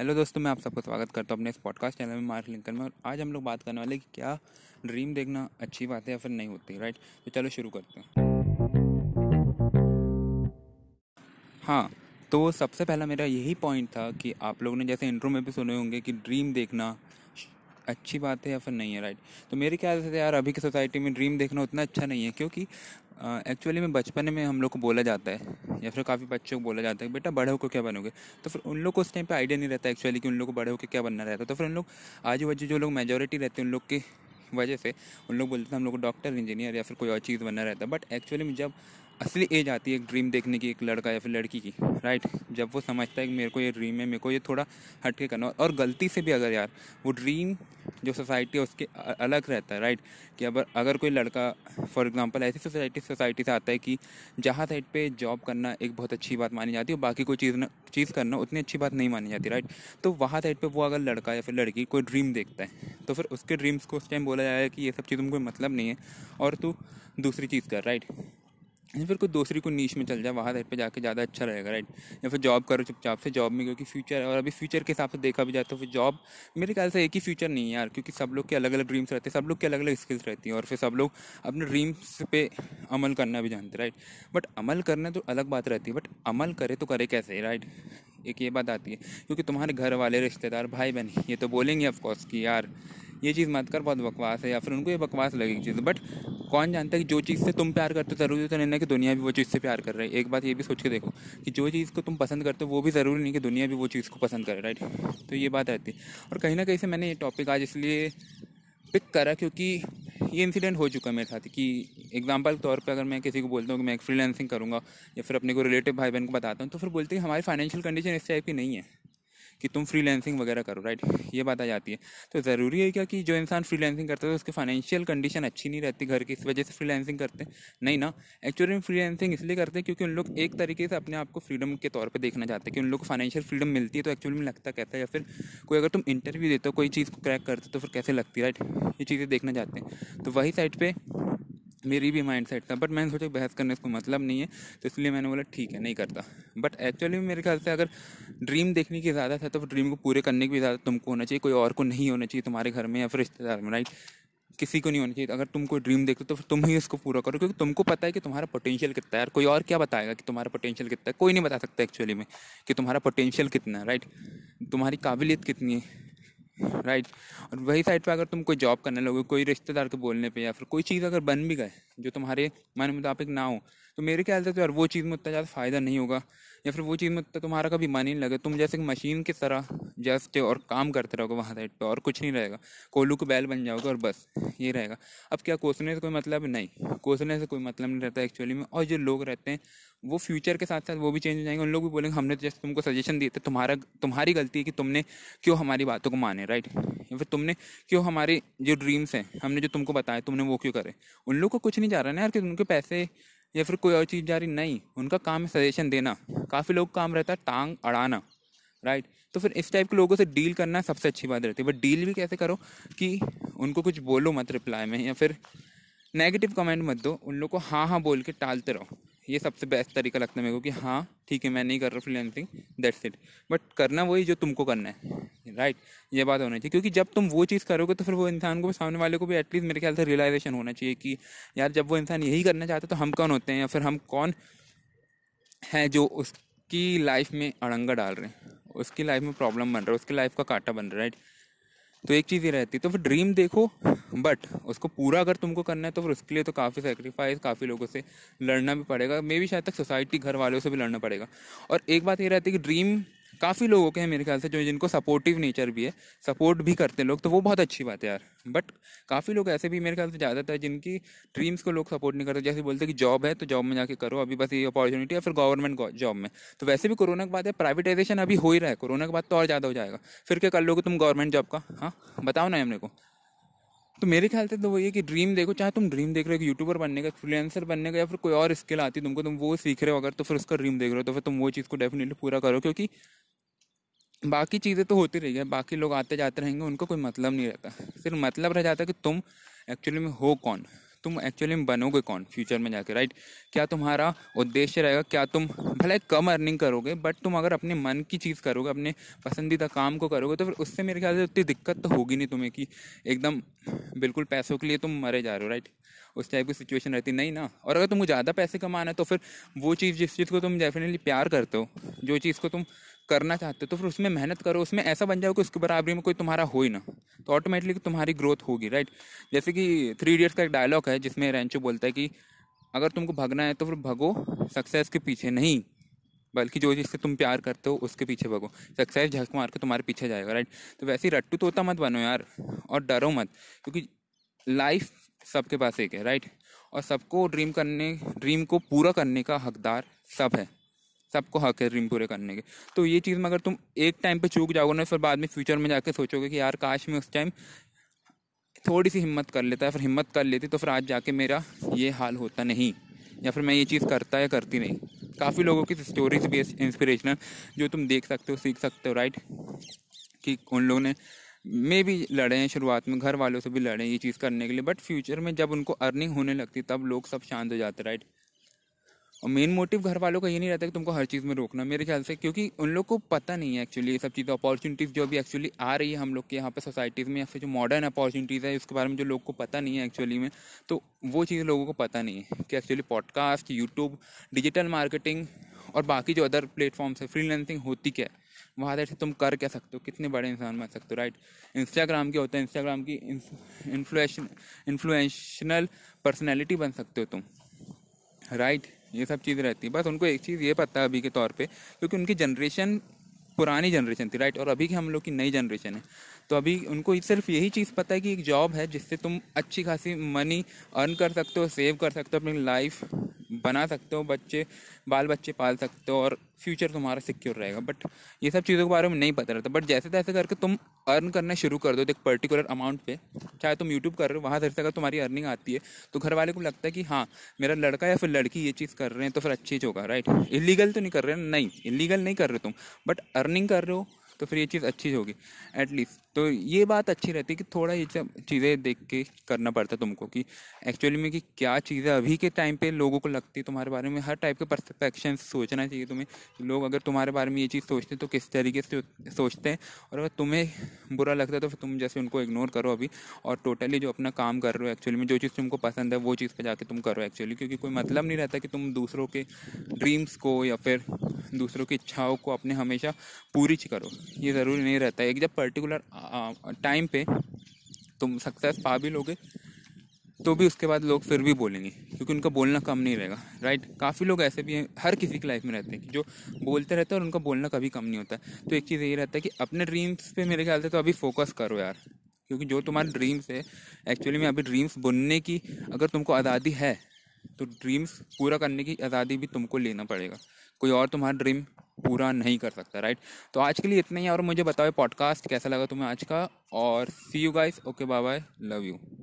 Hello दोस्तों, मैं आप सबका स्वागत करता हूँ अपने इस पॉडकास्ट चैनल में, मार्क लिंकन में। और आज हम लोग बात करने वाले कि क्या ड्रीम देखना अच्छी बात है या फिर नहीं होती राइट तो चलो शुरू करते हैं। हाँ तो सबसे पहला मेरा यही पॉइंट था कि आप लोगों ने जैसे इंट्रो में भी सुने होंगे कि ड्रीम देखना अच्छी बात है या फिर नहीं है राइट तो मेरे ख्याल से यार अभी की सोसाइटी में ड्रीम देखना उतना अच्छा नहीं है, क्योंकि एक्चुअली में बचपन में हम लोग को बोला जाता है, या फिर काफ़ी बच्चों को बोला जाता है बेटा बड़े होकर क्या बनोगे? तो फिर उन लोग को उस टाइम पे आइडिया नहीं रहता एक्चुअली कि उन लोग को बड़े होकर क्या बनना रहता तो फिर उन लोग आज बाजू जो लोग मेजोरिटी रहते हैं उन लोग की वजह से उन लोग बोलते थे हम लोग को डॉक्टर इंजीनियर या फिर कोई और चीज़ बनना रहता है। बट एक्चुअली में जब असली एज आती है एक ड्रीम देखने की, एक लड़का या फिर लड़की की राइट जब वो समझता है कि मेरे को ये ड्रीम है, मेरे को ये थोड़ा हट के करना और गलती से भी अगर यार, वो ड्रीम जो सोसाइटी है, उसके अलग रहता है राइट कि अगर अगर कोई लड़का फॉर एग्जांपल ऐसी सोसाइटी सोसाइटी से आता है कि जहाँ साइड पे जॉब करना एक बहुत अच्छी बात मानी जाती है और बाकी कोई चीज़ ना, चीज़ करना उतनी अच्छी बात नहीं मानी जाती राइट तो वहाँ साइड पर वो अगर लड़का या फिर लड़की कोई ड्रीम देखता है तो फिर उसके ड्रीम्स को उस टाइम बोला जाएगा कि ये सब चीज़ में कोई मतलब नहीं है और तू दूसरी चीज़ कर राइट या फिर कोई दूसरी को नीच में चल जाए, वहाँ साइड पे जाके ज़्यादा अच्छा रहेगा राइट या फिर जॉब करो चुपचाप से जॉब में, क्योंकि फ्यूचर और अभी फ्यूचर के हिसाब से देखा भी जाए तो फिर जॉब मेरे ख्याल से एक ही फ्यूचर नहीं है यार, क्योंकि सब लोग के अलग अलग ड्रीम्स रहते हैं, सब लोग के अलग अलग स्किल्स रहती हैं, और फिर सब लोग अपने ड्रीम्स पे अमल करना भी जानते राइट बट अमल करना तो अलग बात रहती है बट अमल करे तो करे कैसे राइट एक ये बात आती है, क्योंकि तुम्हारे घर वाले रिश्तेदार भाई बहन ये तो बोलेंगे ऑफकोर्स कि यार, ये चीज़ मत कर, बहुत बकवास है, या फिर उनको ये बकवास लगेगी चीज़ बट कौन जानता है कि जो चीज़ से तुम प्यार करते हो, ज़रूरी तो नहीं ना कि दुनिया भी वो चीज़ से प्यार कर रही है। एक बात ये भी सोच के देखो कि जो चीज़ को तुम पसंद करते हो, वो भी ज़रूरी नहीं कि दुनिया भी वो चीज़ को पसंद करे राइट तो ये बात रहती है। और कहीं ना कहीं से मैंने ये टॉपिक आज इसलिए पिक करा क्योंकि ये इंसिडेंट हो चुका है मेरे साथ कि एग्ज़ाम्पल के तौर पर अगर मैं किसी को बोलता हूँ कि मैं एक फ्रीलांसिंग करूँगा या फिर अपने को रिलेटिव भाई बहन को बताता हूँ तो फिर बोलते हैं हमारी फाइनेंशियल कंडीशन इस टाइप की नहीं है। कि तुम फ्रीलैंसिंग वगैरह करो राइट ये बात आ जाती है। तो ज़रूरी है क्या कि जो इंसान फ्रीलैंसिंग करता है, उसकी फाइनेंशियल कंडीशन अच्छी नहीं रहती, घर की इस वजह से फ्रीलैंसिंग करते हैं? नहीं ना। एक्चुअली में फ्रीलैंसिंग इसलिए करते हैं क्योंकि उन लोग एक तरीके से अपने आप को फ्रीडम के तौर पर देखना चाहते हैं कि उन लोग को फाइनेंशियल फ्रीडम मिलती है तो एक्चुअली में लगता कैसा है? या फिर कोई अगर तुम इंटरव्यू देते हो, कोई चीज़ को क्रैक करते हो तो फिर कैसे लगती है राइट ये चीज़ें देखना चाहते हैं। तो वही साइड पर मेरी भी माइंड सेट था बट मैंने सोचा बहस करने कोई मतलब नहीं है तो इसलिए मैंने बोला, ठीक है, नहीं करता। बट एक्चुअली मेरे ख्याल से अगर ड्रीम देखने की ज़्यादा था तो ड्रीम को पूरे करने की भी ज़्यादा तुमको होना चाहिए, कोई और को नहीं होना चाहिए तुम्हारे घर में या फिर रिश्तेदार में राइट किसी को नहीं होना चाहिए। अगर तुम कोई ड्रीम देखते हो तो फिर तुम ही इसको पूरा करो, क्योंकि तुमको पता है कि तुम्हारा पोटेंशियल कितना है यार कोई और क्या बताएगा कि तुम्हारा पोटेंशियल कितना है? कोई नहीं बता सकता एक्चुअली में कि तुम्हारा पोटेंशियल कितना है राइट तुम्हारी काबिलियत कितनी है? राइट और वही साइड पे अगर तुम कोई जॉब करने लगे कोई रिश्तेदार के बोलने पे या फिर कोई चीज़ अगर बन भी गए, जो तुम्हारे मन मुताबिक ना हो तो मेरे ख्याल से तो यार वो चीज़ में उतना ज़्यादा फ़ायदा नहीं होगा। या फिर वो चीज़ में उतना तुम्हारा कभी मन ही नहीं लगे। तुम जैसे मशीन की तरह जस्ट और काम करते रहोगे वहाँ साइड पर और कुछ नहीं रहेगा। कोलू को बैल बन जाओगे और बस, ये रहेगा। अब क्या कोसने से कोई मतलब नहीं। कोसने से कोई मतलब नहीं रहता एक्चुअली में। और जो लोग रहते हैं, वो फ्यूचर के साथ साथ वो भी चेंज हो जाएँगे। उन लोग भी बोलेंगे, हमने तो जैसे तुमको सजेशन दिए थे, तुम्हारा, तुम्हारी गलती है कि तुमने क्यों हमारी बातों को माने राइट या फिर तुमने क्यों हमारे जो ड्रीम्स हैं, हमने जो तुमको बताया तुमने वो क्यों करे? उन लोग को कुछ नहीं जा रहा ना यार कि उनके पैसे या फिर कोई और चीज़ जा रही? नहीं। उनका काम है सजेशन देना। काफ़ी लोग काम रहता है टांग अड़ाना राइट तो फिर इस टाइप के लोगों से डील करना सबसे अच्छी बात रहती है। बट डील भी कैसे करो कि उनको कुछ बोलो मत रिप्लाई में, या फिर नेगेटिव कमेंट मत दो। उन लोग को हाँ हाँ बोल के टालते रहो। ये सबसे बेस्ट तरीका लगता है मेरे को कि हाँ ठीक है, मैं नहीं कर रहा फ्रीलांसिंग दैट्स इट बट करना वही जो तुमको करना है राइट ये बात होनी चाहिए। क्योंकि जब तुम वो चीज़ करोगे तो फिर वो इंसान को सामने वाले को भी एटलीस्ट मेरे ख्याल से रियलाइजेशन होना चाहिए कि यार, जब वो इंसान यही करना चाहता तो हम कौन होते हैं? या फिर हम कौन हैं जो उसकी लाइफ में अड़ंगा डाल रहे हैं? उसकी लाइफ में प्रॉब्लम बन रहा है, उसकी लाइफ का कांटा बन रहा है राइट तो एक चीज़ ये रहती है तो फिर ड्रीम देखो बट उसको पूरा अगर तुमको करना है तो फिर उसके लिए तो काफ़ी सेक्रीफाइस काफ़ी लोगों से लड़ना भी पड़ेगा। मे भी शायद तक सोसाइटी घर वालों से भी लड़ना पड़ेगा। और एक बात ये रहती है कि ड्रीम काफ़ी लोगों के हैं मेरे ख्याल से, जो जिनको सपोर्टिव नेचर भी है सपोर्ट भी करते हैं लोग तो वो बहुत अच्छी बात है यार। बट काफ़ी लोग ऐसे भी मेरे ख्याल से ज़्यादातर जिनकी ड्रीम्स को लोग सपोर्ट नहीं करते, जैसे बोलते कि जॉब है तो जॉब में जाके करो, अभी बस ये अपॉर्चुनिटी है, फिर गवर्नमेंट जॉब में। तो वैसे भी कोरोना के बाद है प्राइवेटाइजेशन अभी हो ही रहा है, कोरोना के बाद तो और ज़्यादा हो जाएगा। फिर क्या कर लोगे तुम गवर्नमेंट जॉब का? हाँ? बताओ ना हमने को। तो मेरे ख्याल से तो वही है कि ड्रीम देखो, चाहे तुम ड्रीम देख रहे हो यूट्यूबर बनने का फ्रीलांसर बनने का, या फिर कोई और स्किल आती है तुमको, तुम वो सीख रहे हो अगर तो फिर उसका ड्रीम देख रहे हो तो फिर तुम वो चीज़ को डेफिनेटली पूरा करो, क्योंकि बाकी चीज़ें तो होती रही है बाकी लोग आते जाते रहेंगे, उनको कोई मतलब नहीं रहता। सिर्फ़ मतलब रह जाता है कि तुम एक्चुअली में हो कौन? तुम एक्चुअली में बनोगे कौन फ्यूचर में जाके राइट क्या तुम्हारा उद्देश्य रहेगा, क्या तुम भले कम अर्निंग करोगे बट तुम अगर अपने मन की चीज़ करोगे, अपने पसंदीदा काम को करोगे तो फिर उससे मेरे ख्याल से उतनी दिक्कत तो होगी नहीं तुम्हें कि एकदम बिल्कुल पैसों के लिए तुम मरे जा रहे हो राइट उस टाइप की सिचुएशन रहती, नहीं ना? और अगर तुमको ज़्यादा पैसे कमाना है तो फिर वो चीज़, जिस चीज़ को तुम डेफिनेटली प्यार करते हो, जो चीज़ को तुम करना चाहते हो तो फिर उसमें मेहनत करो, उसमें ऐसा बन जाओ कि उसके बराबरी में कोई तुम्हारा हो ही ना। तो ऑटोमेटिकली तुम्हारी ग्रोथ होगी राइट जैसे कि थ्री इडियट्स का एक डायलॉग है, जिसमें रेंचो बोलता है कि अगर तुमको भगना है तो फिर भगो सक्सेस के पीछे नहीं, बल्कि जो चीज़ से तुम प्यार करते हो, उसके पीछे भगो। सक्सेस झक मार के तुम्हारे पीछे जाएगा राइट तो वैसे ही रट्टू तोता मत बनो यार, और डरो मत, क्योंकि लाइफ सबके पास एक है राइट और सबको ड्रीम करने ड्रीम को पूरा करने का हकदार सब है। सबको हक है ड्रीम पूरे करने के। तो ये चीज़ में अगर तुम एक टाइम पे चूक जाओगे ना, फिर बाद में फ्यूचर में जाके सोचोगे कि यार, काश में उस टाइम थोड़ी सी हिम्मत कर लेता। है फिर हिम्मत कर लेती तो फिर आज जाके मेरा ये हाल होता नहीं। या फिर मैं ये चीज़ करता या करती नहीं। काफ़ी लोगों की स्टोरीज भी इंस्पिरेशनल जो तुम देख सकते हो, सीख सकते हो राइट कि उन लोगों ने मे भी लड़े हैं शुरुआत में, घर वालों से भी लड़े हैं ये चीज़ करने के लिए बट फ्यूचर में जब उनको अर्निंग होने लगती, तब लोग सब शांत हो जाते राइट और मेन मोटिव घर वालों का ये नहीं रहता कि तुमको हर चीज़ में रोकना, मेरे ख्याल से, क्योंकि उन लोग को पता नहीं है एक्चुअली ये सब चीज़ें अपॉर्चुनिटीज़ जो अभी एक्चुअली आ रही है हम लोग के यहाँ पे सोसाइटीज़ में, या फिर जो मॉडर्न अपॉर्चुनिटीज़ है उसके बारे में जो लोग को पता नहीं है एक्चुअली में तो वो चीज़ लोगों को पता नहीं है कि actually podcast YouTube digital marketing और बाकी जो अदर प्लेटफॉर्म्स है फ्रीलैंसिंग होती क्या है? वहाँ से तुम कर क्या सकते हो? कितने बड़े इंसान बन सकते हो राइट इंस्टाग्राम क्या होता है इंस्टाग्राम की इन्फ्लुएशन इन्फ्लुएशनल पर्सनैलिटी बन सकते हो तुम राइट ये सब चीज़ रहती है। बस उनको एक चीज़ ये पता है अभी के तौर पर क्योंकि उनकी जनरेशन पुरानी जनरेशन थी राइट और अभी की हम लोग की नई जनरेशन है। तो अभी उनको सिर्फ़ यही चीज़ पता है कि एक जॉब है जिससे तुम अच्छी खासी मनी अर्न कर सकते हो सेव कर सकते हो, अपनी लाइफ बना सकते हो, बच्चे बाल बच्चे पाल सकते हो और फ्यूचर तुम्हारा सिक्योर रहेगा। बट ये सब चीज़ों के बारे में नहीं पता रहता। बट जैसे तैसे करके तुम अर्न करना शुरू कर दो एक पर्टिकुलर अमाउंट पे, चाहे तुम यूट्यूब कर रहे हो, वहाँ से अगर तुम्हारी अर्निंग आती है तो घर वाले को लगता है कि हाँ मेरा लड़का या फिर लड़की ये चीज़ कर रहे हैं तो फिर अच्छी होगा राइट इलीगल तो नहीं कर रहे नहीं इलीगल नहीं कर रहे तुम। बट अर्निंग कर रहे हो तो फिर ये चीज़ अच्छी होगी एटलीस्ट तो ये बात अच्छी रहती है कि थोड़ा ये सब चीज़ें देख के करना पड़ता तुमको कि एक्चुअली में कि क्या चीज़ें अभी के टाइम पे लोगों को लगती है तुम्हारे बारे में? हर टाइप के परसेप्शन सोचना चाहिए तुम्हें लोग अगर तुम्हारे बारे में ये चीज़ सोचते हैं तो किस तरीके से सोचते हैं? और अगर तुम्हें बुरा लगता है तो तुम जैसे उनको इग्नोर करो अभी और टोटली जो अपना काम कर रहे हो एक्चुअली में, जो चीज़ तुमको पसंद है वो चीज़ पर जाके तुम करो एक्चुअली क्योंकि कोई मतलब नहीं रहता कि तुम दूसरों के ड्रीम्स को या फिर दूसरों की इच्छाओं को अपने हमेशा पूरी करो। ये ज़रूरी नहीं रहता। है एक जब पर्टिकुलर टाइम पे तुम सक्सेस पा भी लोगे तो भी उसके बाद लोग फिर भी बोलेंगे, क्योंकि उनका बोलना कम नहीं रहेगा राइट काफ़ी लोग ऐसे भी हैं, हर किसी की लाइफ में रहते हैं कि जो बोलते रहते हैं और उनका बोलना कभी कम नहीं होता तो एक चीज़ ये रहता है कि अपने ड्रीम्स पे मेरे ख्याल से तो अभी फोकस करो यार, क्योंकि जो तुम्हारे ड्रीम्स है एक्चुअली में अभी ड्रीम्स बुनने की अगर तुमको आज़ादी है तो ड्रीम्स पूरा करने की आज़ादी भी तुमको लेना पड़ेगा। कोई और तुम्हारा ड्रीम पूरा नहीं कर सकता राइट तो आज के लिए इतना ही और मुझे बताओ पॉडकास्ट कैसा लगा तुम्हें आज का और see you guys okay bye bye love you